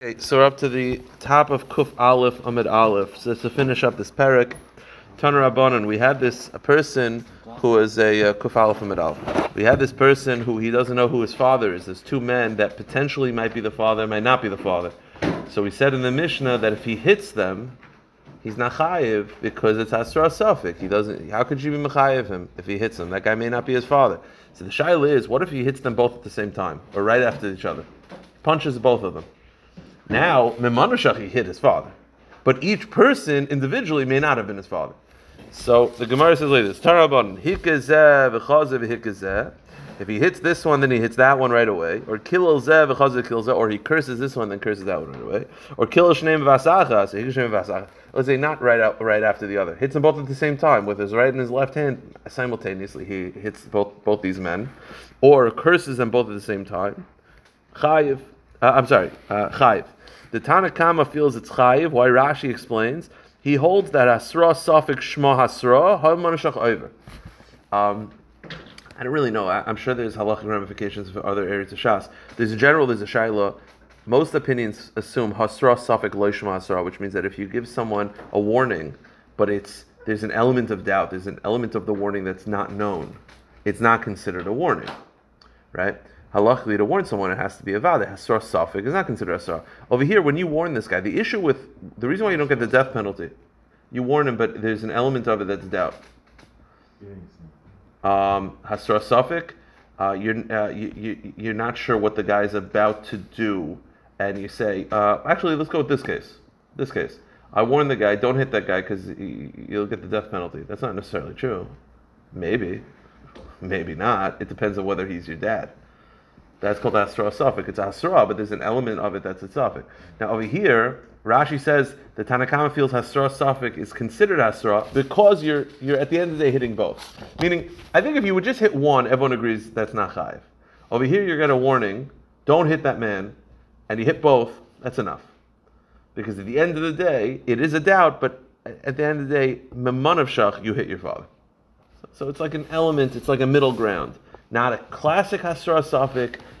Okay, so we're up to the top of Kuf Aleph Amud Aleph. So to finish up this parak, Tanar Rabbanon, we had this a person who is a uh, Kuf Aleph Amid Aleph. We had this person who he doesn't know who his father is. There's two men that potentially might be the father, might not be the father. So we said in the Mishnah that if he hits them, he's not chayiv because it's Asra Safik. He doesn't. How could you be mechayiv him if he hits him? That guy may not be his father. So the shaila is, what if he hits them both at the same time or right after each other? Punches both of them. Now, Mimanushach, he hit his father. But each person individually may not have been his father. So the Gemara says like this: Tarabon If he hits this one, then he hits that one right away. Or kills kills or he curses this one, then curses that one right away. Or kills shneim vasacha, so he shneim vasacha. Let's say not right out, right after the other. Hits them both at the same time with his right and his left hand simultaneously. He hits both both these men, or curses them both at the same time. Chayiv. Uh, I'm sorry, uh, chayiv. The Tanakama feels it's chayiv. Why Rashi explains he holds that asra suffix shma hasra hamanashach over. Um, I don't really know. I, am sure there's halachic ramifications for other areas of shas. There's in general there's a shaila. Most opinions assume hasra suffix lo shma hasra, which means that if you give someone a warning, but it's there's an element of doubt, there's an element of the warning that's not known, it's not considered a warning, right? Halachically to warn someone, it has to be a vada. Hasra safik is not considered a asra. Over here, when you warn this guy, the issue with the reason why you don't get the death penalty, you warn him, but there's an element of it that's doubt. Um, hasra safik, uh, you're uh, you, you, you're not sure what the guy's about to do, and you say, uh, actually, let's go with this case. This case, I warn the guy, don't hit that guy because you'll get the death penalty. That's not necessarily true. Maybe, maybe not. It depends on whether he's your dad. That's called Asra Safik. It's Asra, but there's an element of it that's a Safik. Now over here, Rashi says the Tanakama feels Hasra Safik is considered Hasra because you're you're at the end of the day hitting both. Meaning, I think if you would just hit one, everyone agrees that's not Chayiv. Over here, you get a warning: don't hit that man, and you hit both. That's enough, because at the end of the day, it is a doubt, but at the end of the day, Memon of Shach, you hit your father. So it's like an element. It's like a middle ground. Not a classic Hasra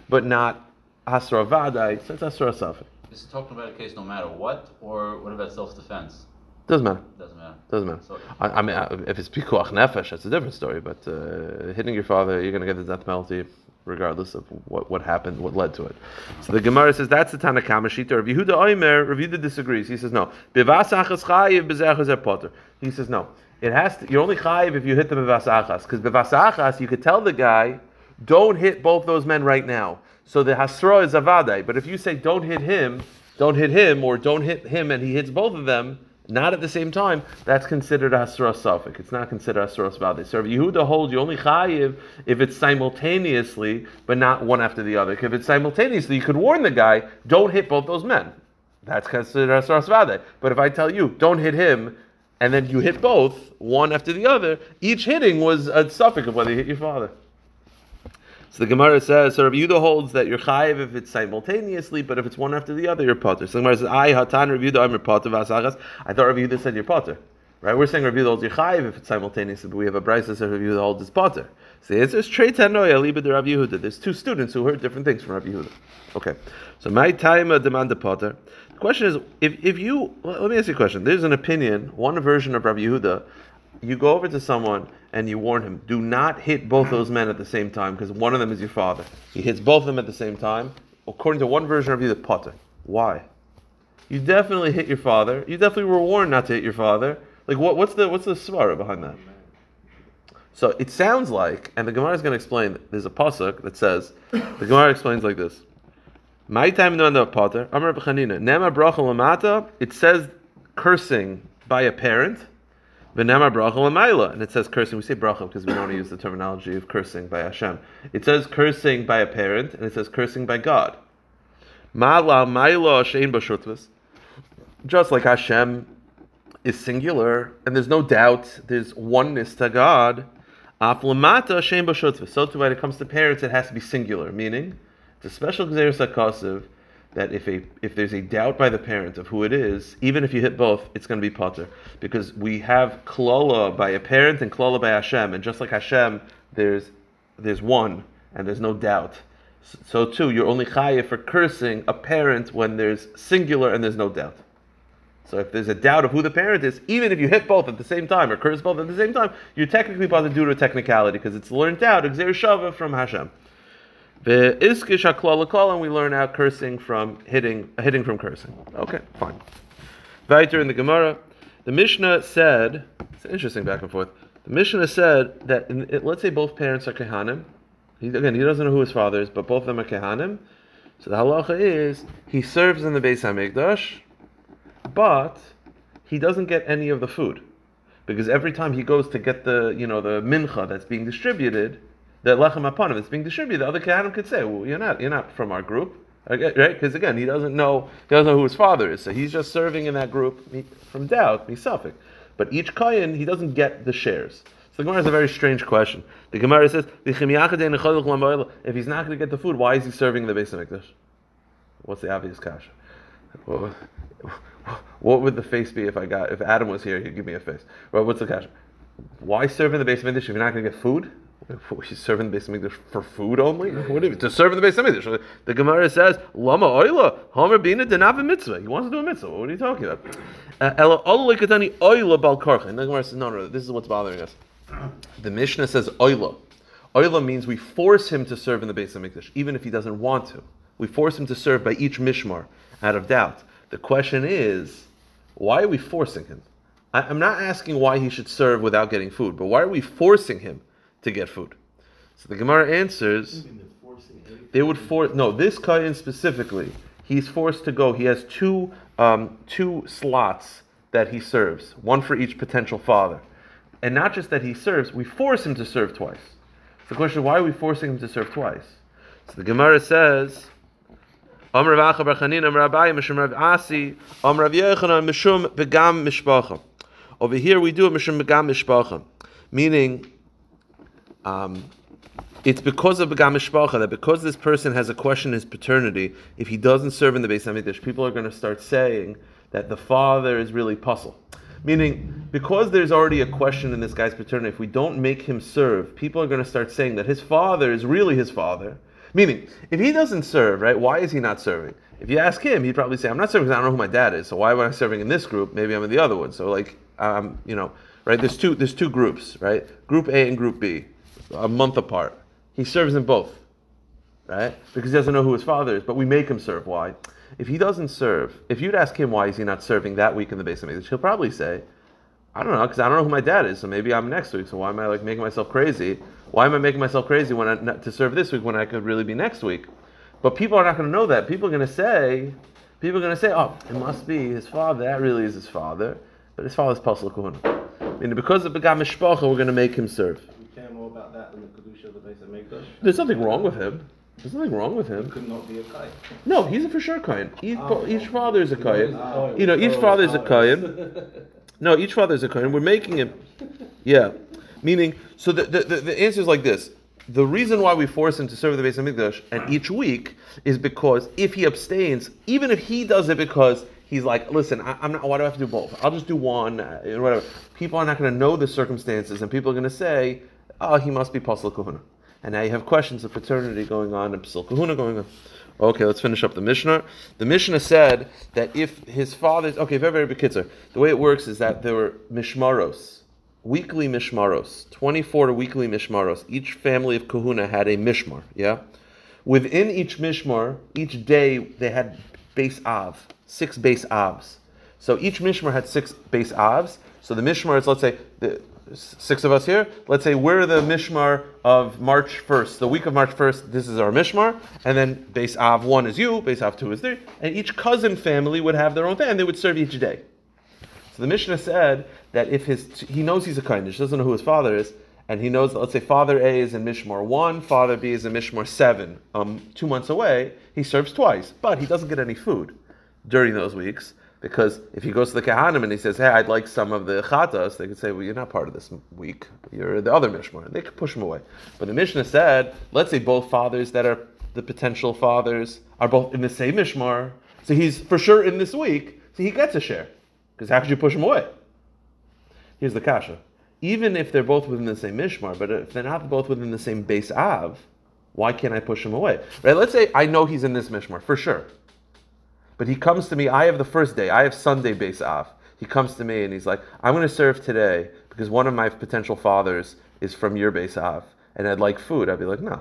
but not Hasra Vadai, so it's Hasra Safik. Is it talking about a case no matter what, or what about self defense? Doesn't matter. Doesn't matter. Doesn't matter. So, I, I, mean, if it's pikuach nefesh, that's a different story. But uh, hitting your father, you're going to get the death penalty, regardless of what, what happened, what led to it. So the Gemara says that's the Tanakama Shita. Rav Yehuda Oimer, Rav Yehuda disagrees. He says no. He says no. It has to, you're only chayiv if you hit them bevasachas, because bevasachas you could tell the guy, don't hit both those men right now. So the hasra is avadai. But if you say don't hit him, don't hit him, or don't hit him and he hits both of them, not at the same time, that's considered hasra safik. It's not considered hasra svadai. So if Yehuda holds you only chayiv if it's simultaneously, but not one after the other. If it's simultaneously, you could warn the guy, don't hit both those men. That's considered hasra svadai. But if I tell you, don't hit him, and then you hit both, one after the other, each hitting was a suffix of whether you hit your father. So the Gemara says, so Rabbi Yehuda holds that you're chayiv if it's simultaneously, but if it's one after the other, you're potter. So the Gemara says, I hatan Rabbi Yehuda, I'm your potter vasachas. I thought Rabbi Yehuda said you're potter. Right? We're saying Rabbi Yehuda holds you're chayiv if it's simultaneously, but we have a brisa that Rabbi Yehuda holds it's potter. So the answer is trei tanoya liba de Rabbi Yehuda. There's two students who heard different things from Rabbi Yehuda. Okay. So my time uh, demand the potter. The question is, if, if you, let me ask you a question. There's an opinion, one version of Rabbi Yehuda, you go over to someone and you warn him, do not hit both those men at the same time because one of them is your father. He hits both of them at the same time. According to one version of you, the potter. Why? You definitely hit your father. You definitely were warned not to hit your father. Like what, what's the what's the svara behind that? So it sounds like, and the Gemara is going to explain. There's a pasuk that says, the Gemara explains like this. My time no the potter. Amar b'chanina. Nema bracha lamata. It says cursing by a parent. V'nema bracha l'mayla, and it says cursing. We say bracha because we don't want to use the terminology of cursing by Hashem. It says cursing by a parent, and it says cursing by God. Ma'la mayla shein. Just like Hashem is singular, and there's no doubt there's oneness to God. Aflamata shein b'shutvus. So too when it comes to parents, it has to be singular, meaning it's a special gzeres hakasiv that if a if there's a doubt by the parent of who it is, even if you hit both, it's going to be potter because we have klola by a parent and klola by Hashem, and just like Hashem, there's there's one and there's no doubt. So too, you're only chayiv for cursing a parent when there's singular and there's no doubt. So if there's a doubt of who the parent is, even if you hit both at the same time or curse both at the same time, you're technically bothered due to technicality because it's learned out, exer from Hashem. The iskish haklal and we learn out cursing from hitting, hitting from cursing. Okay, fine. Weiter in the Gemara, the Mishnah said, it's interesting back and forth. The Mishnah said that in, it, let's say both parents are kehanim. He, again, he doesn't know who his father is, but both of them are kehanim. So the halacha is he serves in the Beis Hamikdash but he doesn't get any of the food because every time he goes to get the you know the mincha that's being distributed, the lechem apanim that's being distributed, the other kahanim could say, "Well, you're not you're not from our group." right? Because again, he doesn't know he doesn't know who his father is, so he's just serving in that group from doubt, suffix. But each kohen, he doesn't get the shares. So the Gemara is a very strange question. The Gemara says, if he's not going to get the food, why is he serving in the Beis Hamikdash? What's the obvious kasha? Well, what would the face be if I got if Adam was here? He'd give me a face. Well, what's the question? Why serve in the Beis Hamikdash if you're not going to get food? You serve in the base of for food only? What you, to serve in the base of The Gemara says, "Lama oila homer bina denava mitzvah." He wants to do a mitzvah. What are you talking about? Uh, Ella oila oila bal karcha. And the Gemara says, "No, no, this is what's bothering us." The Mishnah says oila. Oila means we force him to serve in the Beis Hamikdash, even if he doesn't want to. We force him to serve by each mishmar out of doubt. The question is, why are we forcing him? I, am not asking why he should serve without getting food, but why are we forcing him to get food? So the Gemara answers, they would force, no, this Kayan specifically, he's forced to go. He has two, um, two slots that he serves, one for each potential father. And not just that he serves, we force him to serve twice. So the question, why are we forcing him to serve twice? So the Gemara says, Amr Rav Acha Bar Chanina, Amr Abayi, Mishum Rav Asi, Amr Rav Yechanan, Mishum Begam Mishpacha. Over here we do a Mishum Begam Mishpacha, meaning um, it's because of Begam Mishpacha that because this person has a question in his paternity, if he doesn't serve in the Beis Hamikdash, people are going to start saying that the father is really pasul. Meaning, because there's already a question in this guy's paternity, if we don't make him serve, people are going to start saying that his father is really his father, Meaning, if he doesn't serve, right, why is he not serving? If you ask him, he'd probably say, I'm not serving because I don't know who my dad is. So why am I serving in this group? Maybe I'm in the other one. So like, um, you know, right? There's two, there's two groups, right? Group A and Group B, a month apart. He serves in both, right? Because he doesn't know who his father is, but we make him serve. Why? If he doesn't serve, if you'd ask him why is he not serving that week in the base of he'll probably say, I don't know, because I don't know who my dad is, so maybe I'm next week. So why am I like making myself crazy? Why am I making myself crazy when I, to serve this week when I could really be next week? But people are not going to know that. People are going to say, people are going to say, oh, it must be his father. That really is his father. But his father's Pasal. I mean, because of Begam Mishpacha, we're going to make him serve. We care more about that than the Kedusha of the Beis Hamikdash. There's nothing wrong with him. There's nothing wrong with him. He could not be a. No, he's a for sure Kayan. Each, Oh. each father is a Kayan. Oh. You know, each Oh, father is a. Kayan. No, each father is a Kayan. We're making him. Yeah. Meaning, so the, the, the, the answer is like this. The reason why we force him to serve the Beis Hamikdash and each week is because if he abstains, even if he does it because he's like, listen, I, am not. Why do I have to do both? I'll just do one, uh, whatever. People are not going to know the circumstances, and people are going to say, oh, he must be Pasal Kahuna. And now you have questions of paternity going on and Pasal Kahuna going on. Okay, let's finish up the Mishnah. The Mishnah said that if his father's okay, very very kitzur. The way it works is that there were mishmaros, weekly mishmaros, twenty-four weekly mishmaros. Each family of kahuna had a mishmar. Yeah, within each mishmar, each day they had base av, six base avs. So each mishmar had six base avs. So the mishmar is let's say the six of us here. Let's say we're the mishmar of March 1st. The week of March 1st, this is our mishmar. And then base Av 1 is you, base Av 2 is there. And each cousin family would have their own thing, and they would serve each day. So the Mishnah said that if his, he knows he's a Kainish, doesn't know who his father is, and he knows, let's say father A is in Mishmar 1, father B is in Mishmar 7, um, two months away, he serves twice. But he doesn't get any food during those weeks. Because if he goes to the Kahanim and he says, "Hey, I'd like some of the chatas," they could say, "Well, you're not part of this week. You're the other mishmar." And they could push him away. But the Mishnah said, let's say both fathers that are the potential fathers are both in the same mishmar, so he's for sure in this week, so he gets a share. Because how could you push him away? Here's the kasha: even if they're both within the same mishmar, but if they're not both within the same base av, Why can't I push him away? Right? Let's say I know he's in this mishmar for sure, but he comes to me. I have the first day. I have Sunday base off. He comes to me and he's like, "I'm going to serve today because one of my potential fathers is from your base off, and I'd like food." I'd be like, "No."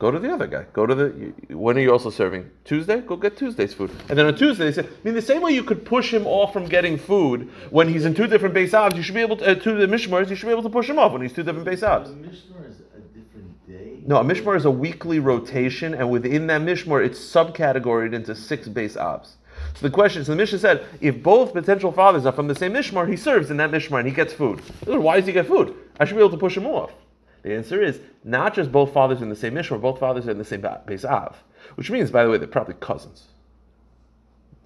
Go to the other guy. Go to the. When are you also serving? Tuesday? Go get Tuesday's food. And then on Tuesday, they said, I mean, the same way you could push him off from getting food when he's in two different base avs, you should be able to, uh, to the mishmars, you should be able to push him off when he's two different base The avs. Mishnah is a different day. No, a mishmar is a weekly rotation, and within that mishmar, it's subcategoried into six base avs. So the question, so the Mishnah said, if both potential fathers are from the same mishmar, he serves in that mishmar and he gets food. Why does he get food? I should be able to push him off. The answer is not just both fathers in the same mishmar, both fathers are in the same base av, which means, by the way, they're probably cousins.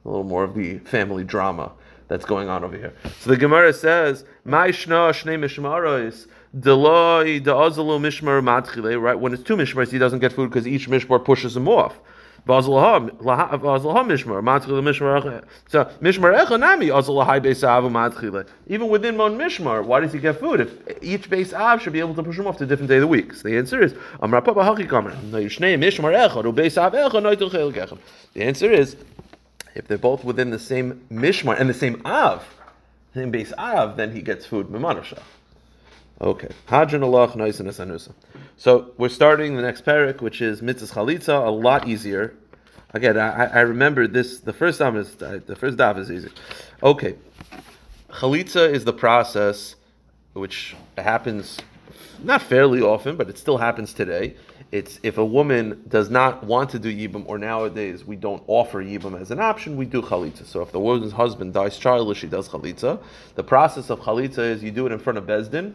A little more of the family drama that's going on over here. So the Gemara says, "My shna shnei mishmaros deloi da'azalu mishmar matchile." Right when it's two mishmars, he doesn't get food because each mishmar pushes him off. So. Even within one mishmar, why does he get food? If each base av should be able to push him off to a different day of the week. So the answer is. The answer is if they're both within the same mishmar and the same av, same base av, then he gets food mimanasha. Okay. Hadran Allah and asanusa. So we're starting the next parak, which is mitzvah chalitza, a lot easier. Again, I, I remember this. The first time is uh, the first dav is easy. Okay. Chalitza is the process which happens not fairly often, but it still happens today. It's if a woman does not want to do yibum, or nowadays we don't offer yibum as an option, we do chalitza. So if the woman's husband dies childless, she does chalitza. The process of chalitza is you do it in front of bezdin,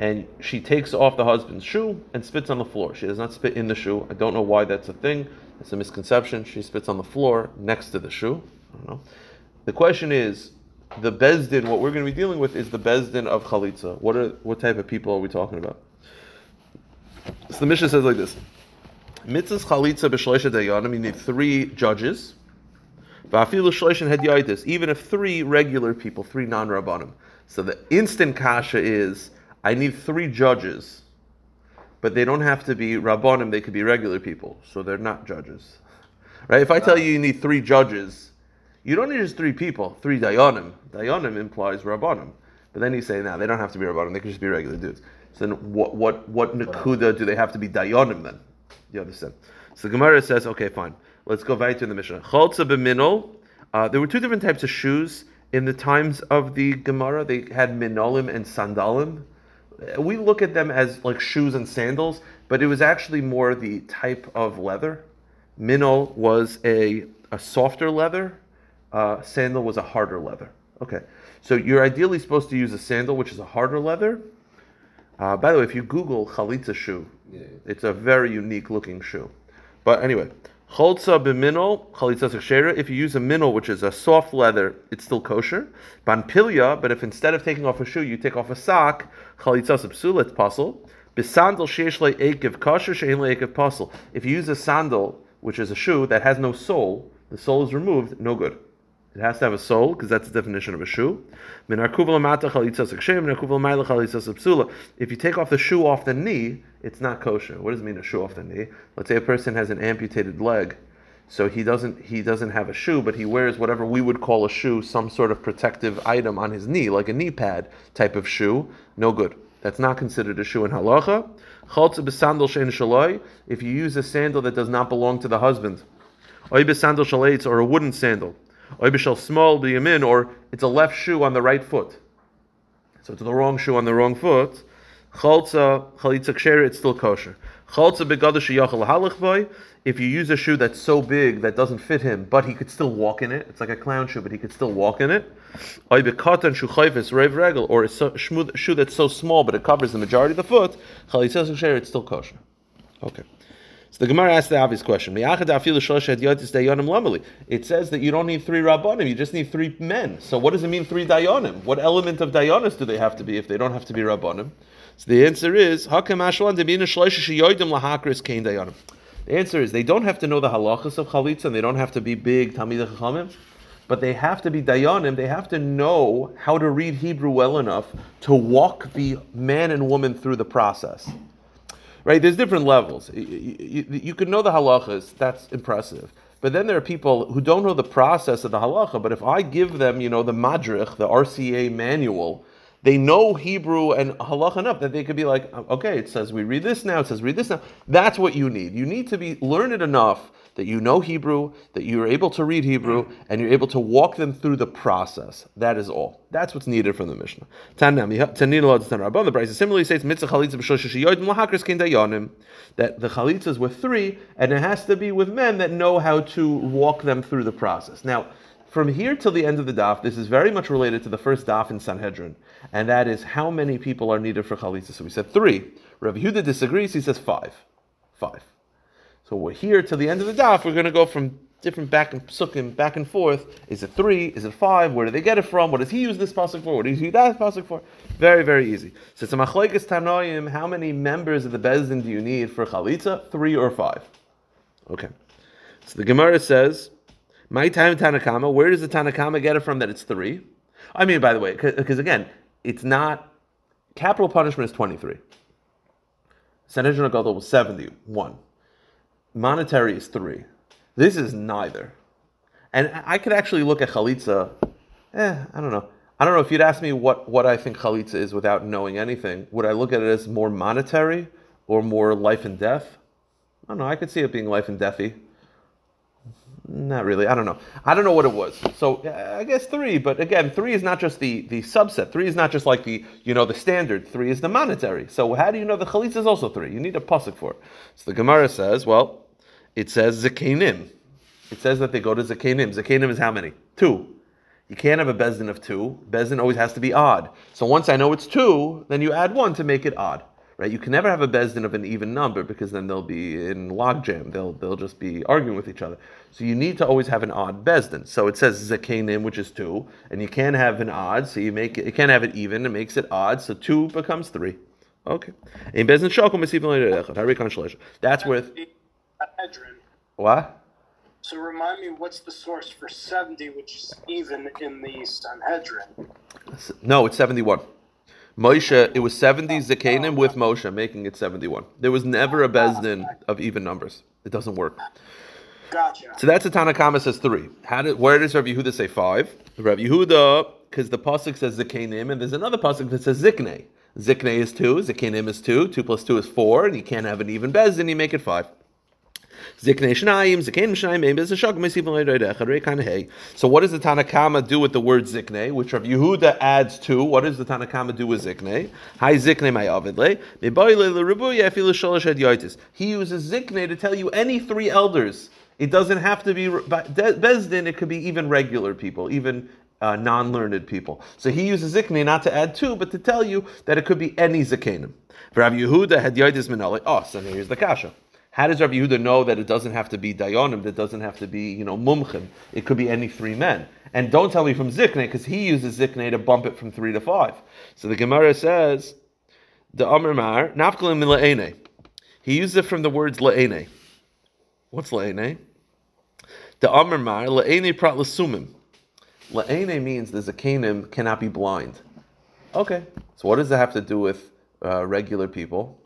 and she takes off the husband's shoe and spits on the floor. She does not spit in the shoe. I don't know why that's a thing. It's a misconception. She spits on the floor next to the shoe. I don't know. The question is, the bezdin. What we're going to be dealing with is the bezdin of chalitza. What are what type of people are we talking about? So the Mishnah says like this: Mitzvahs chalitza b'shloisha dayanim. You need three judges. Even if three regular people, three non-rabbanim. So the instant kasha is, I need three judges, but they don't have to be rabbonim; They could be regular people, so they're not judges. Right? If I tell you you need three judges, you don't need just three people, three dayanim. Dayanim implies rabbonim, But then you say, now they don't have to be rabbonim; they can just be regular dudes. So then what what what nakuda do they have to be dayanim then? You understand? So the Gemara says, okay, fine. Let's go right to the Mishnah. Chalza b'minol. Uh, there were two different types of shoes in the times of the Gemara. They had minolim and sandalim. We look at them as like shoes and sandals, but it was actually more the type of leather. Minol was a, a softer leather. Uh, sandal was a harder leather. Okay, so you're ideally supposed to use a sandal, which is a harder leather. Uh, by the way, if you Google chalitza shoe, it's a very unique looking shoe. But anyway, cholza b'minol chalitza sekshera. If you use a minol, which is a soft leather, it's still kosher. Banpilya, but if instead of taking off a shoe, you take off a sock, chalitza sepsula, it's pasul. Bisandal sheish le'ekev kosher shein le'ekev pasul. If you use a sandal, which is a shoe that has no sole, the sole is removed, no good. It has to have a sole because that's the definition of a shoe. If you take off the shoe off the knee, it's not kosher. What does it mean a shoe off the knee? Let's say a person has an amputated leg, so he doesn't he doesn't have a shoe, but he wears whatever we would call a shoe, some sort of protective item on his knee, like a knee pad type of shoe. No good. That's not considered a shoe in halacha. If you use a sandal that does not belong to the husband, or a wooden sandal, or it's a left shoe on the right foot. So it's the wrong shoe on the wrong foot. Chaltza chalitza ksher, it's still kosher. Chaltza begadash yachal halach boy. If you use a shoe that's so big that doesn't fit him, but he could still walk in it, it's like a clown shoe, but he could still walk in it. Oy bekatan shu chayfes rev regel, or a shoe that's so small but it covers the majority of the foot. Chalitza ksher, it's still kosher. Okay. So the Gemara asks the obvious question. It says that you don't need three rabbanim, you just need three men. So what does it mean three dayanim? What element of dayanis do they have to be if they don't have to be rabbanim? So the answer is the answer is they don't have to know the halachas of chalitza and they don't have to be big tamid chachamim, but they have to be dayanim. They have to know how to read Hebrew well enough to walk the man and woman through the process. Right? There's different levels. You, you, you can know the halachas, that's impressive. But then there are people who don't know the process of the halacha. But if I give them, you know, the madrich, the RCA manual, they know Hebrew and halacha enough that they could be like, okay, it says we read this now, it says read this now. That's what you need. You need to be learned enough that you know Hebrew, that you're able to read Hebrew, and you're able to walk them through the process. That is all. That's what's needed from the Mishnah. The Brisa similarly says that the chalitzas were three, and it has to be with men that know how to walk them through the process. Now, from here till the end of the daf, this is very much related to the first daf in Sanhedrin, and that is how many people are needed for chalitza. So we said three. Rav Yehuda disagrees. He says five. Five. So we're here till the end of the daf. We're going to go from different back and sukkim back and forth. Is it three? Is it five? Where do they get it from? What does he use this pasuk for? What does he use that pasuk for? Very, very easy. So it's a machlekes tanoim. How many members of the bezdin do you need for chalitza? Three or five? Okay. So the Gemara says. My time Tanakama, where does the Tanakama get it from that it's three? I mean, by the way, because again, it's not, capital punishment is 23. Sanhedrin Gadol was 71. Monetary is three. This is neither. And I could actually look at Chalitza, eh, I don't know. I don't know if you'd ask me what, what I think Chalitza is without knowing anything. Would I look at it as more monetary or more life and death? I don't know. I could see it being life and deathy. Not really. I don't know. I don't know what it was. So I guess three, but again, three is not just the, the subset. Three is not just like the you know the standard. Three is the monetary. So how do you know the chalitza is also three? You need a pasuk for it. So the Gemara says, well, it says zakenim. It says that they go to zakenim. Zakenim is how many? Two. You can't have a bezdin of two. Bezdin always has to be odd. So once I know it's two, then you add one to make it odd right? You can never have a bezdin of an even number because then they'll be in logjam. They'll they'll just be arguing with each other. So you need to always have an odd bezdin. So it says zakenim, which is two, and you can't have an odd. So you make it, you can't have it even. It makes it odd. So two becomes three. Okay. In That's worth. What? So remind me, what's the source for seventy, which is even in the Sanhedrin? No, it's seventy-one. Moshe, it was 70 Zakanim with Moshe, making it 71. There was never a Bezdin of even numbers. It doesn't work. Gotcha. So that's a Tanakama says three. How did, where does Rav Yehuda say five? Rav Yehuda, because the pasuk says Zakanim, and there's another pasuk that says Zikne. Zikne is two, Zakanim is two, two plus two is four, and you can't have an even Bezdin, you make it five. So what does the Tanakama do with the word zikne, which Rav Yehuda adds to? What does the Tanakama do with zikne? Hi zikne my avidle. He uses zikne to tell you any three elders. It doesn't have to be bezdin. It could be even regular people, even uh, non-learned people. So he uses zikne not to add two, but to tell you that it could be any zikanim. Rav Yehuda had yoitis minale. Oh, so here's the kasha. How does Rabbi Yehuda know that it doesn't have to be Dayanim, that doesn't have to be, you know, Mumchim? It could be any three men. And don't tell me from Zikne, because he uses Zikne to bump it from three to five. So the Gemara says, the Amr Mar, Nafkalim La'ene. He uses it from the words La'ene. What's La'ene? The Amr Mar, La'ene Prat Lasumim. La'ene means the Zakanim cannot be blind. Okay, so what does that have to do with uh, regular people?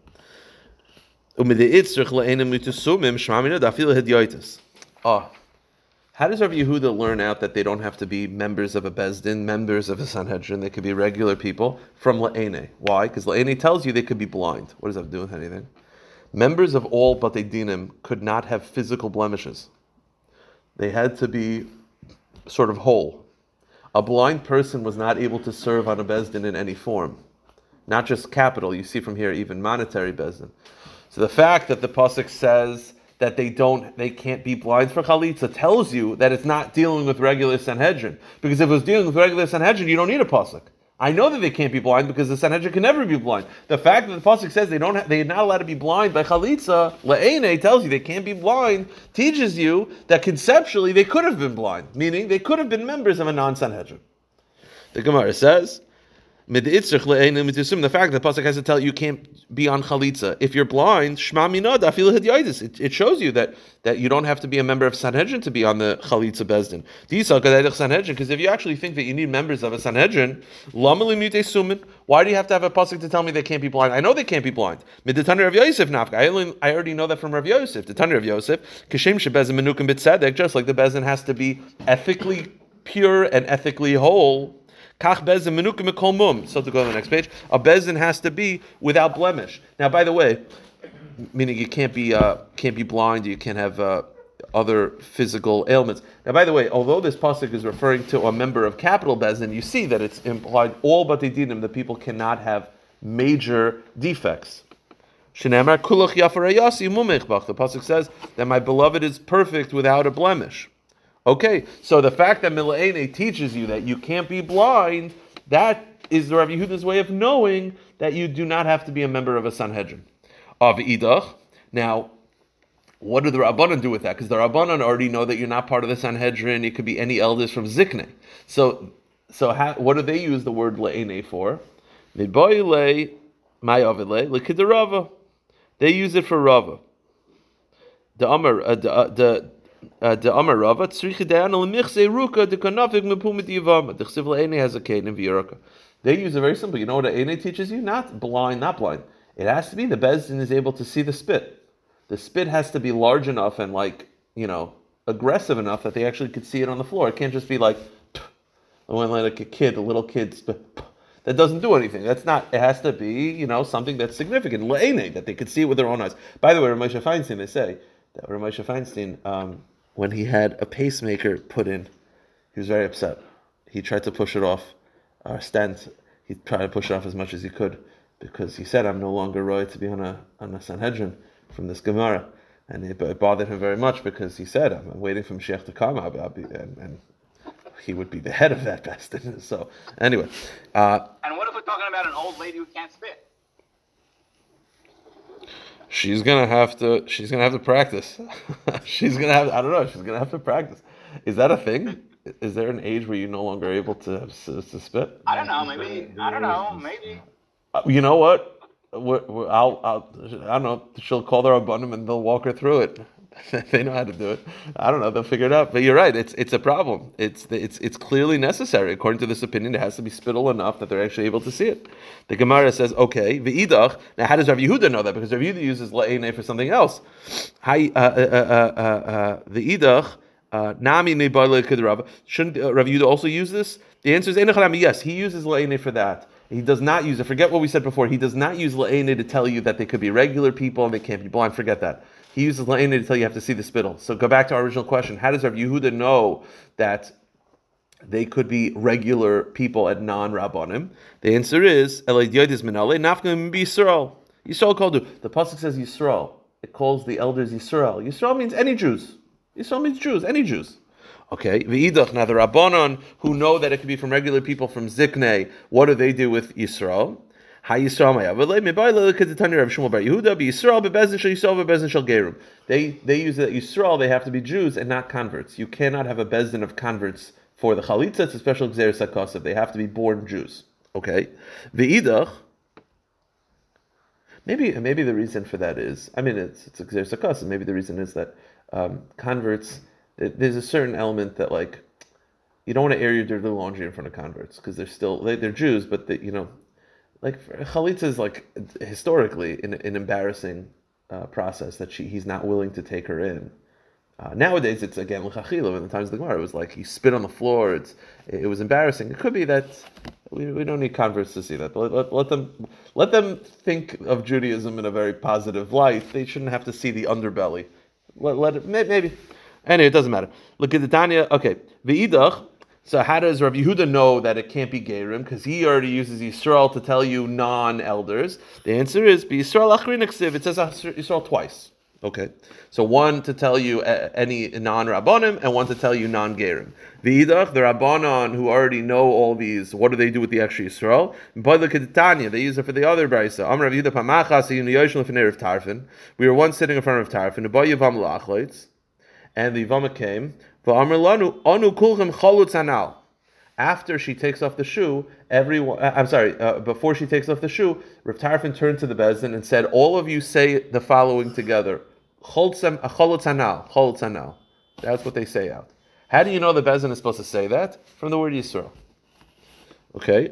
Oh, how does Rav Yehuda learn out that they don't have to be members of a Bezdin, members of a Sanhedrin, they could be regular people from La'ene? Why? Because La'ene tells you they could be blind. What does that have to do with anything? Members of all Batei Dinim could not have physical blemishes. They had to be sort of whole. A blind person was not able to serve on a Bezdin in any form. Not just capital, you see from here, even monetary Bezdin. So the fact that the pasuk says that they don't, they can't be blind for chalitza tells you that it's not dealing with regular Sanhedrin. Because if it was dealing with regular Sanhedrin, you don't need a pasuk. I know that they can't be blind because the Sanhedrin can never be blind. The fact that the pasuk says they don't, ha- they're not allowed to be blind by chalitza, le'ene tells you they can't be blind, teaches you that conceptually they could have been blind, meaning they could have been members of a non-Sanhedrin. The Gemara says. The fact that the pasuk has to tell you you can't be on chalitza. If you're blind. It it shows you that that you don't have to be a member of Sanhedrin to be on the chalitza bezdin. Sanhedrin. Because if you actually think that you need members of a Sanhedrin. Why do you have to have a pasuk to tell me they can't be blind? I know they can't be blind. Rav Yosef. I, already know that from Rav Yosef. The Tani of Yosef. Kashem shebezin menukim bitzedek. Just like the bezin has to be ethically pure and ethically whole. Kach bezin menukim mum. So to go to the next page, a bezin has to be without blemish. Now, by the way, meaning you can't be uh, can't be blind, you can't have uh, other physical ailments. Now, by the way, although this pasuk is referring to a member of capital bezin, you see that it's implied all but the dinim that people cannot have major defects. The pasuk says that my beloved is perfect without a blemish. Okay, so the fact that Milaene teaches you that you can't be blind, that is the Rav Yehuda's way of knowing that you do not have to be a member of a Sanhedrin. Of Idach. Now, what do the Rabbanan do with that? Because the Rabbanan already know that you're not part of the Sanhedrin. It could be any elders from Zikne. So, so what do they use the word le'ene for? They use it for Rava. The Amar, uh, the, the uh, the Amar Rava tzricha de'ana lemichse ruka de kanafik mepumit yivama. The chsiv le'ene has a kain in v'yuraka. They use it very simple. You know what ene teaches you? Not blind, not blind. It has to be the bezdin is able to see the spit. The spit has to be large enough and like you know aggressive enough that they actually could see it on the floor. It can't just be like when like a kid, a little kid spit. That doesn't do anything. That's not. It has to be, you know, something that's significant, le'ene, that they could see it with their own eyes. By the way, Ramosha Feinstein, they say that Ramosha Feinstein, um, when he had a pacemaker put in, he was very upset. He tried to push it off, uh, stent. He tried to push it off as much as he could because he said, "I'm no longer right to be on a on a Sanhedrin from this Gemara," and it, it bothered him very much because he said, "I'm waiting for Mashiach to come," and, and he would be the head of that bestin. So anyway, uh, And what if we're talking about an old lady who can't spit? She's gonna have to. She's gonna have to practice. she's gonna have. I don't know. She's gonna have to practice. Is that a thing? Is there an age where you're no longer able to to, to spit? I don't know. Maybe I don't know. Maybe. Uh, You know what? We're, we're, I'll, I'll, I don't know. She'll call their abundant and they'll walk her through it. they know how to do it. I don't know. They'll figure it out. But you're right. It's it's a problem. It's it's it's clearly necessary. According to this opinion, it has to be spittle enough that they're actually able to see it. The Gemara says, okay, v'idach. Now, how does Rav Yehuda know that? Because Rav Yehuda uses la'ene for something else. Hi, uh, uh, uh, uh, uh, the idach. uh, Nami kedrava. Shouldn't uh, Rav Yehuda also use this? The answer is. Yes, he uses la'ene for that. He does not use it. Forget what we said before. He does not use la'ene to tell you that they could be regular people and they can't be blind. Forget that. He uses la'ene to tell you have to see the spittle. So go back to our original question. How does Rav Yehuda know that they could be regular people at non-rabbanim? The answer is Elay Yoidis Minale Nafkim Yisrael. Yisrael called you. The pasuk says Yisrael. It calls the elders Yisrael. Yisrael means any Jews. Yisrael means Jews, any Jews. Okay, v'idach. Now the rabbanon who know that it could be from regular people from Zikne, what do they do with Yisrael? They they use that Yisrael they have to be Jews and not converts. You cannot have a bezin of converts for the chalitza. It's a special hakosef. They have to be born Jews. Okay, v'idach. Maybe maybe the reason for that is I mean it's it's a. Maybe the reason is that um, converts th- there's a certain element that like you don't want to air your dirty laundry in front of converts because they're still they, they're Jews, but they, you know, like chalitza is like historically an, an embarrassing uh, process that she he's not willing to take her in. Uh, nowadays, it's again l'chachila. In the times of the Gemara, it was like he spit on the floor. It's it was embarrassing. It could be that we, we don't need converts to see that. Let, let, let them let them think of Judaism in a very positive light. They shouldn't have to see the underbelly. Let, let it, may- maybe. Anyway, it doesn't matter. Look at the Tanya. Okay, v'idach. So how does Rav Yehuda know that it can't be Gerim? Because he already uses Yisrael to tell you non-elders. The answer is be Yisrael achrin. It says Yisrael twice. Okay, so one to tell you uh, any non-rabbanim, and one to tell you non-gerim. V'idach, the rabbanon who already know all these, what do they do with the extra Yisrael? Tanya, they use it for the other brisa. We were once sitting in front of Tarfon. And the Yavama came. After she takes off the shoe, everyone, uh, I'm sorry, uh, before she takes off the shoe, Rav Tarfon turned to the Bezdin and said, All of you say the following together. That's what they say out. How do you know the Bezdin is supposed to say that? From the word Yisrael. Okay.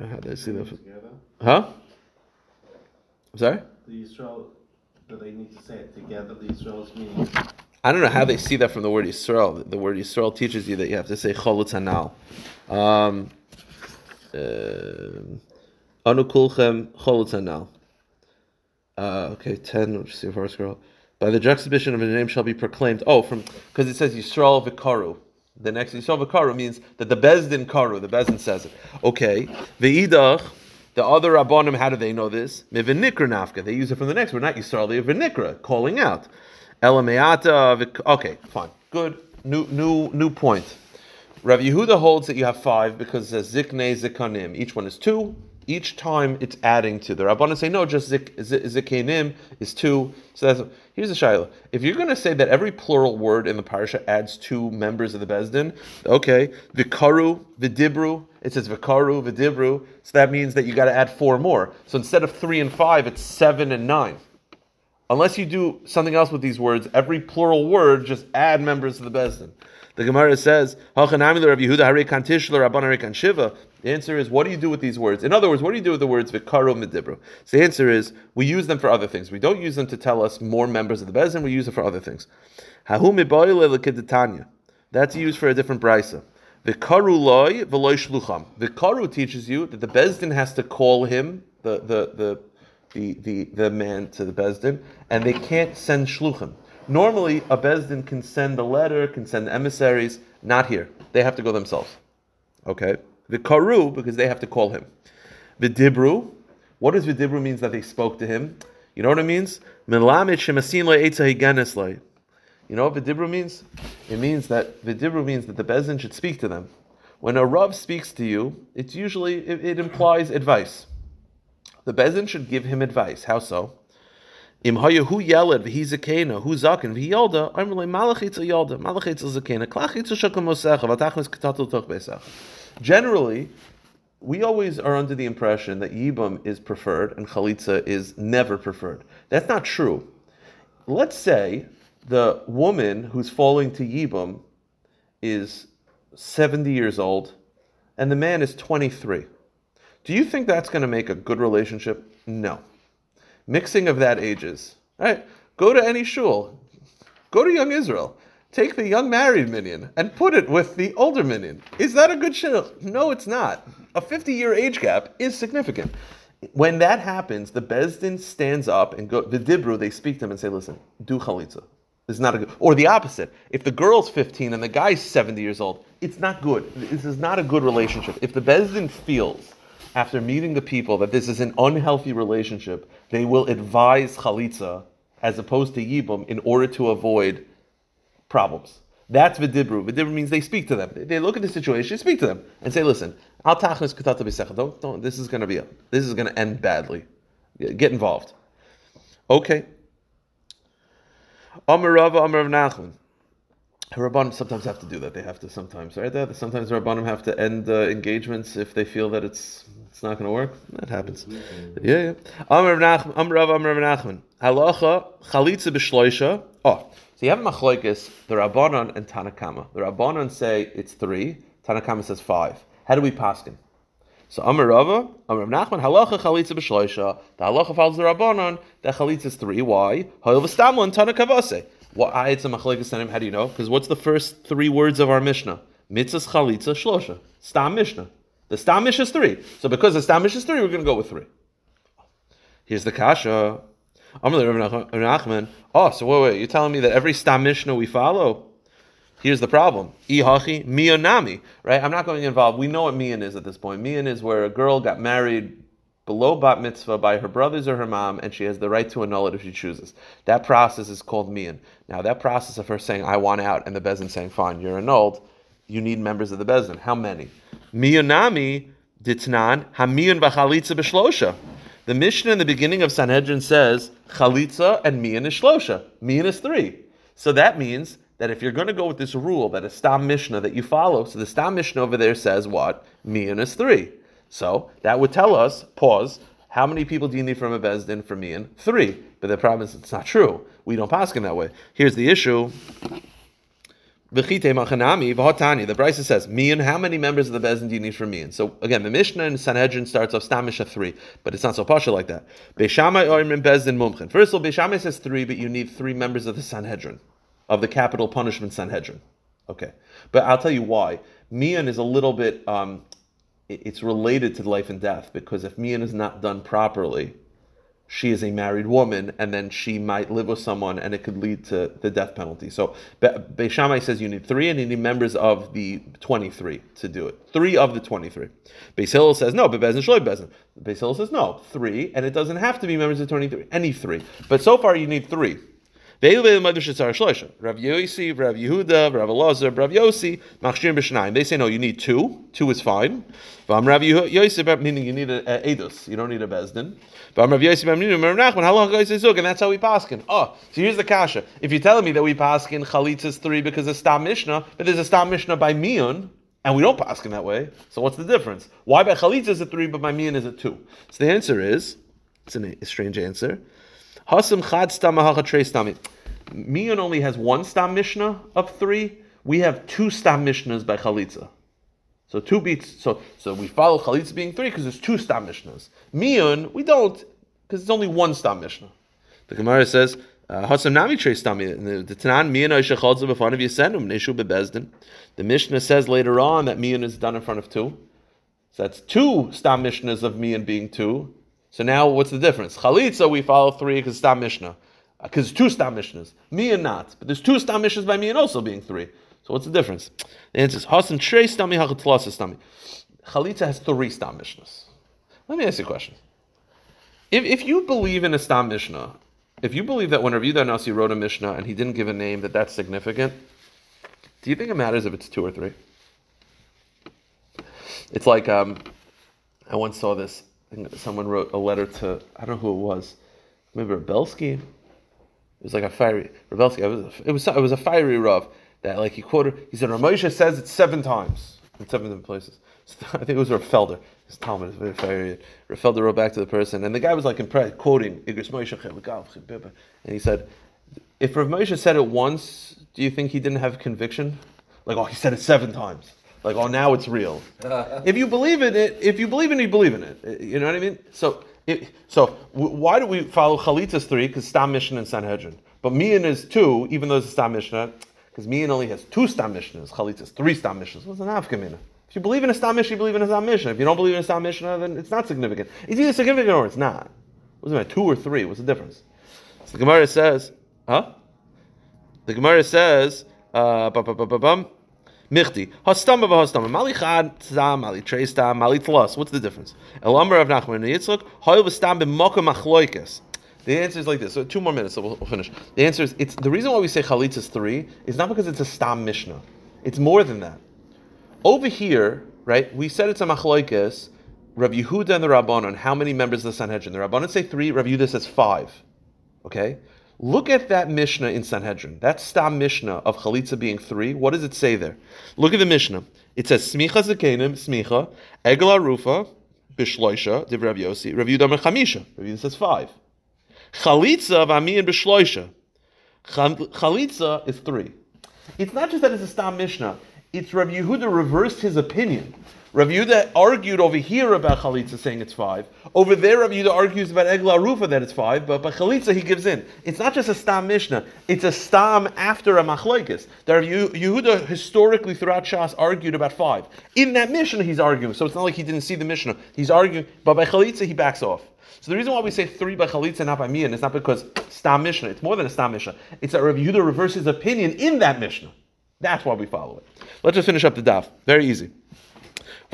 How do I see that? Huh? I'm sorry? The Israel, do they need to say it together? The Israel's meaning. I don't know how they see that from the word Yisrael. The word Yisrael teaches you that you have to say cholutz hanal. Um, uh, Anu kulchem cholutz hanal. Uh, okay, ten. Let's see if I scroll. By the juxtaposition of a name shall be proclaimed. Oh, from because it says Yisrael v'karu. The next Yisrael v'karu means that the Bezdin karu. The Bezdin says it. Okay, the idach. The other rabbanim, how do they know this? They use it from the next word, not Yisrael. They vinikra, calling out. Elameata. Okay, fine, good. New, new, new point. Rav Yehuda holds that you have five because says zikne zikanim. Each one is two. Each time it's adding to. The Rabbanan say no, just zik, zik, zikanim is two. So that's here's the shaila. If you're going to say that every plural word in the parsha adds two members of the bezdin, okay, vikaru, vidibru. It says vikaru, vidibru. So that means that you got to add four more. So instead of three and five, it's seven and nine. Unless you do something else with these words, every plural word just add members to the Bezdin. The Gemara says, "Hachanami Rav Yehuda Hare Rabban Hare The answer is, what do you do with these words? In other words, what do you do with the words Vikaru Medibru? So the answer is, we use them for other things. We don't use them to tell us more members of the Bezdin. We use them for other things. That's used for a different brisa. Vikaru loy v'loy shlucham. Vikaru teaches you that the Bezdin has to call him the the the the the, the man to the Bezdin, and they can't send shluchim. Normally, a Bezdin can send a letter, can send emissaries. Not here. They have to go themselves. Okay. The Karu, because they have to call him. Vidibru. What does vidibru means that they spoke to him? You know what it means? You know what vidibru means? It means that vidibru means that the bezin should speak to them. When a rav speaks to you, it's usually it, it implies advice. The bezin should give him advice. How so? Im zaken v'tachmes ketatul toch besach. Generally, we always are under the impression that yibam is preferred and chalitza is never preferred. That's not true. Let's say the woman who's falling to yibam is 70 years old and the man is 23. Do you think that's going to make a good relationship? No. Mixing of that ages. All right, go to any shul, go to Young Israel, take the young married minion and put it with the older minion. Is that a good shul? No, it's not. A 50 year age gap is significant. When that happens, the Bezdin stands up and go, the Dibru, they speak to him and say, listen, do chalitza. This is not a good, or the opposite. If the girl's 15 and the guy's 70 years old, it's not good. This is not a good relationship. If the Bezdin feels after meeting the people that this is an unhealthy relationship, they will advise chalitza as opposed to yibum in order to avoid problems. That's vidibru. Vidibru means they speak to them. They- look at the situation, speak to them, and say, "Listen, al b'secha. Don't, don't. This is going to be a, This is going to end badly. Get involved." Okay. Amar Rava, Amar Nachman. Rabbanim sometimes have to do that. They have to sometimes, right? There, sometimes Rabbanim have to end uh, engagements if they feel that it's it's not going to work. That happens. Yeah, yeah. Amar Rav Nachman, Amar Rav, Nachman. Halacha chalitza b'shloisha. Oh, so you have machlokes, the Rabbanon and Tanakama. The Rabbanon say it's three. Tanakama says five. How do we paskin? So Amar Rava, Rav Nachman, halacha chalitza b'shloisha. The halacha follows the Rabbanon. That chalitza is three. Why? Hoyel v'stamlon Tanakavase. Why it's a machlokes tanim? How do you know? Because what's the first three words of our Mishnah? Mitzvahs chalitza shlosha. Stam Mishnah. The Stam Mishnah is three. So because the Stam Mishnah is three, we're going to go with three. Here's the kasha. Oh, so wait, wait. You're telling me that every Stam Mishnah we follow? Here's the problem. Ihachi miyonami. Right? I'm not going to involve. We know what miyan is at this point. Miyan is where a girl got married below bat mitzvah by her brothers or her mom, and she has the right to annul it if she chooses. That process is called miyan. Now, that process of her saying, I want out, and the bezin saying, fine, you're annulled, you need members of the bezin. How many? Miyonami ditnan hamiyan v'chalitza b'shlosha. The Mishnah in the beginning of Sanhedrin says, chalitza and miyan is shlosha. Miyan is three. So that means that if you're going to go with this rule that a Stam Mishnah that you follow, so the Stam Mishnah over there says what? Mian is three. So that would tell us, pause, how many people do you need from a Bezdin for Mian? Three. But the problem is it's not true. We don't pass in that way. Here's the issue. The Brisa says, Mian, how many members of the Bezdin do you need for Mian? So again, the Mishnah in Sanhedrin starts off Stamisha three, but it's not so partial like that. First of all, Beis Shammai says three, but you need three members of the Sanhedrin, of the capital punishment Sanhedrin. Okay, but I'll tell you why. Mian is a little bit. Um, it's related to life and death because if Mian is not done properly, she is a married woman, and then she might live with someone, and it could lead to the death penalty. So Be- Beis Shammai says you need three, and you need members of the twenty-three to do it. Three of the twenty-three. Beis Hillel says no, but Bezin Shloi Bezin. Beis Hillel says no, three, and it doesn't have to be members of twenty-three. Any three, but so far you need three. Rav Yosi, Rav Yehuda, Rav Elazar, Rav Yosi, Machshir B'Shnayim. They say no, you need two. Two is fine. Vam Rav Yosi, meaning you need a, edus. You don't need a bezdin. Vam Rav Yosi, Rav long ago is zug? And that's how we paskin. Oh, so here's the kasha. If you're telling me that we paskin chalitzas three because of stam mishnah, but there's a stam mishnah by miun. And we don't paskin that way. So what's the difference? Why by chalitza is it three, but by mian is it two? So the answer is, it's a strange answer. Hasam chad stam hacha trei Mian only has one stam mishnah of three. We have two stam mishnahs by chalitza. So two beats. So so we follow chalitza being three because there's two stam mishnahs. Mian we don't because it's only one stam mishnah. The Gemara says. uh, Hasam nami trei stami. The Tanan mian oisha chalza b'fanav yasenum neshu bebezdin. The Mishnah says later on that mian is done in front of two. So that's two stam mishnahs of mian being two. So now what's the difference? Chalitza we follow three because stam mishnah. Because two stam mishnahs. and not. But there's two stam mishnahs by me and also being three. So what's the difference? The answer is Hasan trei stami hachatlas stami. Chalitza has three stam mishnahs. Let me ask you a question. If, if you believe in a stam mishnah, if you believe that when Rav Nasi wrote a mishnah and he didn't give a name that that's significant, do you think it matters if it's two or three? It's like um, I once saw this. I think someone wrote a letter to I don't know who it was. Maybe Rebelsky. It was like a fiery Rebelsky. It was it was it was a fiery Rav that like he quoted. He said Ramosha says it seven times in seven different places. So I think it was Rav Felder. His Talmud is very fiery. Rav Felder wrote back to the person, and the guy was like impressed, quoting Igros Moshe and he said, "If Rav Moshe said it once, do you think he didn't have conviction? Like, oh, he said it seven times." Like, oh, now it's real. if you believe in it, if you believe in it, you believe in it. You know what I mean? So, it, so w- why do we follow Chalitzas three? Because Stam Mishnah and Sanhedrin. But Mian is two, even though it's a Stam Mishnah, because Mian only has two Stam Mishnahs. Chalitzas three Stam Mishnahs. What's an Afkamina? If you believe in a Stam Mishnah, you believe in a Stam Mishnah. If you don't believe in a Stam Mishnah, then it's not significant. It's either significant or it's not. What's it matter? Two or three? What's the difference? So the Gemara says, huh? The Gemara says, uh, bum, bum, bum. Michti. Hastama v'hastama. Mali chad tzam, mali trei stam, mali tlas. What's the difference? El Amar of Nachman and Yitzchak, hoy v'stam b'moka machloikes. The answer is like this. So two more minutes, so we'll, we'll finish. The answer is, it's the reason why we say chalitza is three is not because it's a stam mishnah. It's more than that. Over here, right, we said it's a machloikes, Rav Yehuda and the Rabbanon, how many members of the Sanhedrin? The Rabbanon say three, Rav Yehuda says five. Okay? Look at that Mishnah in Sanhedrin. That Stam Mishnah of Chalitza being three. What does it say there? Look at the Mishnah. It says Smicha Zakenim, Smicha, Egel Arufa, Bishloisha, Div Rav Yosi, Rav Yudah Chamisha. Rav Yudah says five. Chalitza Vami and Bishloisha. Chal- Chalitza is three. It's not just that it's a Stam Mishnah. It's Rav Yehuda reversed his opinion. Rav Yehuda argued over here about Chalitza saying it's five. Over there, Rav Yehuda argues about Egla Rufa that it's five, but by Chalitza he gives in. It's not just a Stam Mishnah, it's a Stam after a Machlaikis. That Rav Yehuda historically throughout Shas argued about five. In that Mishnah he's arguing, so it's not like he didn't see the Mishnah. He's arguing, but by Chalitza he backs off. So the reason why we say three by Chalitza, not by Mian, is not because Stam Mishnah. It's more than a Stam Mishnah. It's that Rav Yehuda reverses opinion in that Mishnah. That's why we follow it. Let's just finish up the daf. Very easy.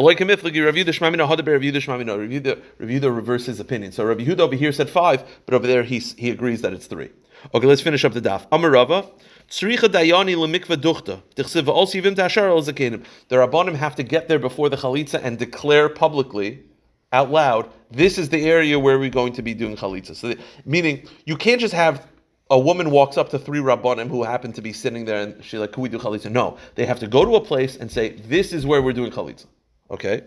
Review the Shmamina, Hadaber, review the Shmamina, review the review the reverse his opinion. So Rabbi Yehuda over here said five, but over there he he agrees that it's three. Okay, let's finish up the daf. Amarava. The rabbanim have to get there before the chalitza and declare publicly, out loud, this is the area where we're going to be doing chalitza. So, the- meaning you can't just have a woman walks up to three rabbanim who happen to be sitting there and she's like, "Can we do chalitza?" No, they have to go to a place and say, "This is where we're doing chalitza." Okay.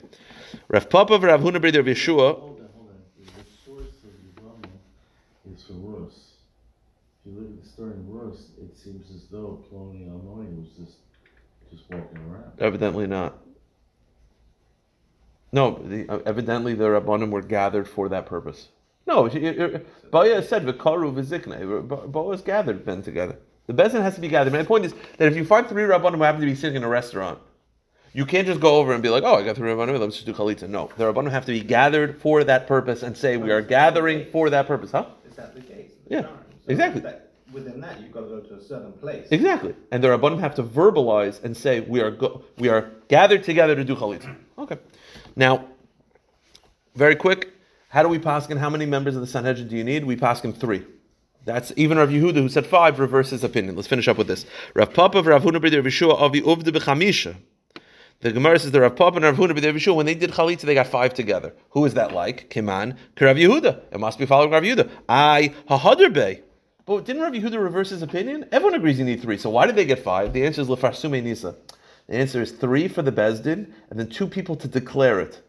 Rav Papa Rav Huna B'der Rav Yeshua. Hold on, hold on. The the source of Yevamah is from Rus. If you look at the story in Rus, it seems as though Ploni Almoni was just just walking around. Evidently not. No, the, uh, evidently the rabbanim were gathered for that purpose. No, Baya said v'karu v'zikne. Boaz gathered men together. The bezin has to be gathered. My point is that if you find three rabbanim who happen to be sitting in a restaurant, you can't just go over and be like, "Oh, I got three rabbanim. Let's just do chalitza." No, the rabbanim have to be gathered for that purpose and say, "We are gathering for that purpose." Huh? Is that the case? Yeah, So exactly. that- Within that, you've got to go to a certain place. Exactly, and the rabbanim have to verbalize and say, "We are go- we are gathered together to do chalitza." Okay. Now, very quick, how do we paskin? How many members of the Sanhedrin do you need? We paskin three. That's even Rav Yehuda who said five reverses opinion. Let's finish up with this. Rav Papa, Rav Huna, Rav Yeshua, Avi Uvda B'chamisha. The Gemara says the Rav Papa and Rav Huna, B'der Rav when they did chalitza, they got five together. Who is that like? Kiman, Rav Yehuda. It must be following Rav Yehuda. I Hahadr Bey. But didn't Rav Yehuda reverse his opinion? Everyone agrees you need three. So why did they get five? The answer is Lefarsume Nisa. The answer is three for the Bezdin and then two people to declare it.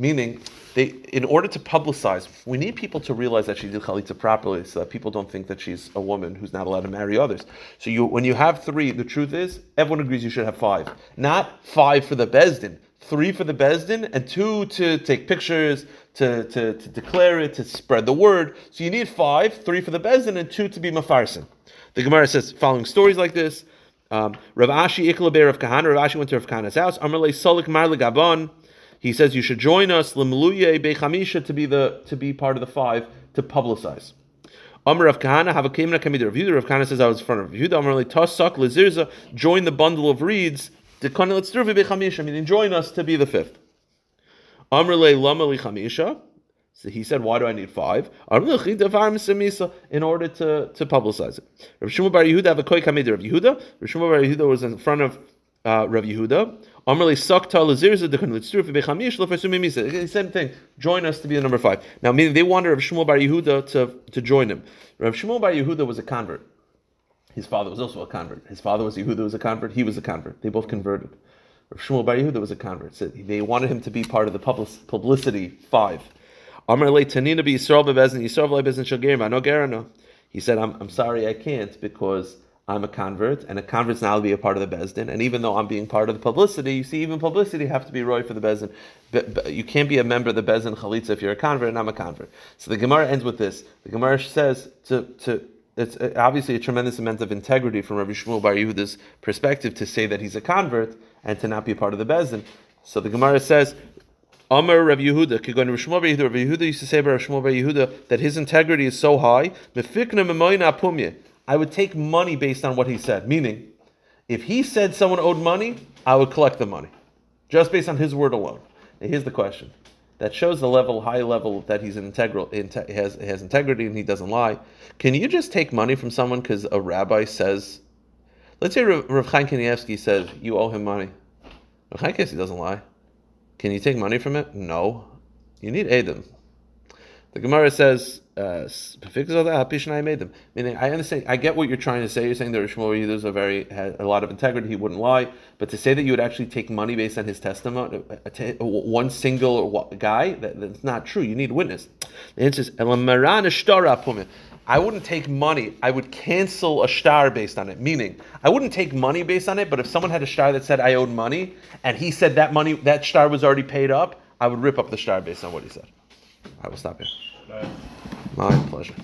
Meaning, they, in order to publicize, we need people to realize that she did chalitza properly, so that people don't think that she's a woman who's not allowed to marry others. So you, when you have three, the truth is, everyone agrees you should have five. Not five for the bezdin, three for the bezdin, and two to take pictures, to, to, to declare it, to spread the word. So you need five, three for the bezdin, and two to be mafarsin. The Gemara says, following stories like this, um, Rav Ashi Ikla Rav Kahana, Rav Ashi went to Rav Kahana's house, Amarle Solik Mar Gabon. He says you should join us Bechamisha to be the to be part of the five to publicize. Amr of Kahana have a Kamina Kamida Rav Yehuda. Rav Kahana says I was in front of Yehuda. Amr Tasak Lezirza join the bundle of reeds. Dekana let's do Bechamisha. Meaning join us to be the fifth. Amr le Lama. So he said, "Why do I need five? In order to to publicize it." Rav Shmuel Bar Yehuda have a koi kamid Rav Yehuda. Rav Shmuel Bar Yehuda was in front of uh, Rav Yehuda. Same thing. Join us to be the number five. Now, meaning they wanted Rav Shmuel Bar Yehuda to to join him. Rav Shmuel Bar Yehuda was a convert. His father was also a convert. His father was Yehuda was a convert. He was a convert. They both converted. Rav Shmuel Bar Yehuda was a convert. So they wanted him to be part of the public, publicity five. He said, I'm, I'm sorry I can't because I'm a convert, and a convert's now to be a part of the Bezdin. And even though I'm being part of the publicity, you see, even publicity have to be roy for the Bezdin. You can't be a member of the Bezdin Chalitza if you're a convert, and I'm a convert. So the Gemara ends with this. The Gemara says to, to it's uh, obviously a tremendous amount of integrity from Rabbi Shmuel Bar Yehuda's perspective to say that he's a convert and to not be a part of the Bezdin. So the Gemara says, Amar Rav Yehuda, Kigon Rav Shmuel Bar Yehuda, Rav Yehuda used to say about Shmuel Bar Yehuda that his integrity is so high, Mefikna. I would take money based on what he said. Meaning, if he said someone owed money, I would collect the money, just based on his word alone. Now, here's the question: that shows the level, high level that he's an integral, inte- has has integrity and he doesn't lie. Can you just take money from someone because a rabbi says? Let's say Rav Chaim Kanievsky says you owe him money. Rav Chaim Kanievsky doesn't lie. Can you take money from it? No. You need Adam. The Gemara says, uh, I made them. Meaning, I understand, I get what you're trying to say. You're saying that Shmuel Yehuda a very had a lot of integrity. He wouldn't lie. But to say that you would actually take money based on his testimony, uh, one single guy, that, that's not true. You need a witness. The answer is, I wouldn't take money. I would cancel a shtar based on it. Meaning, I wouldn't take money based on it. But if someone had a shtar that said I owed money, and he said that money, that shtar was already paid up, I would rip up the shtar based on what he said. I will stop here. My pleasure.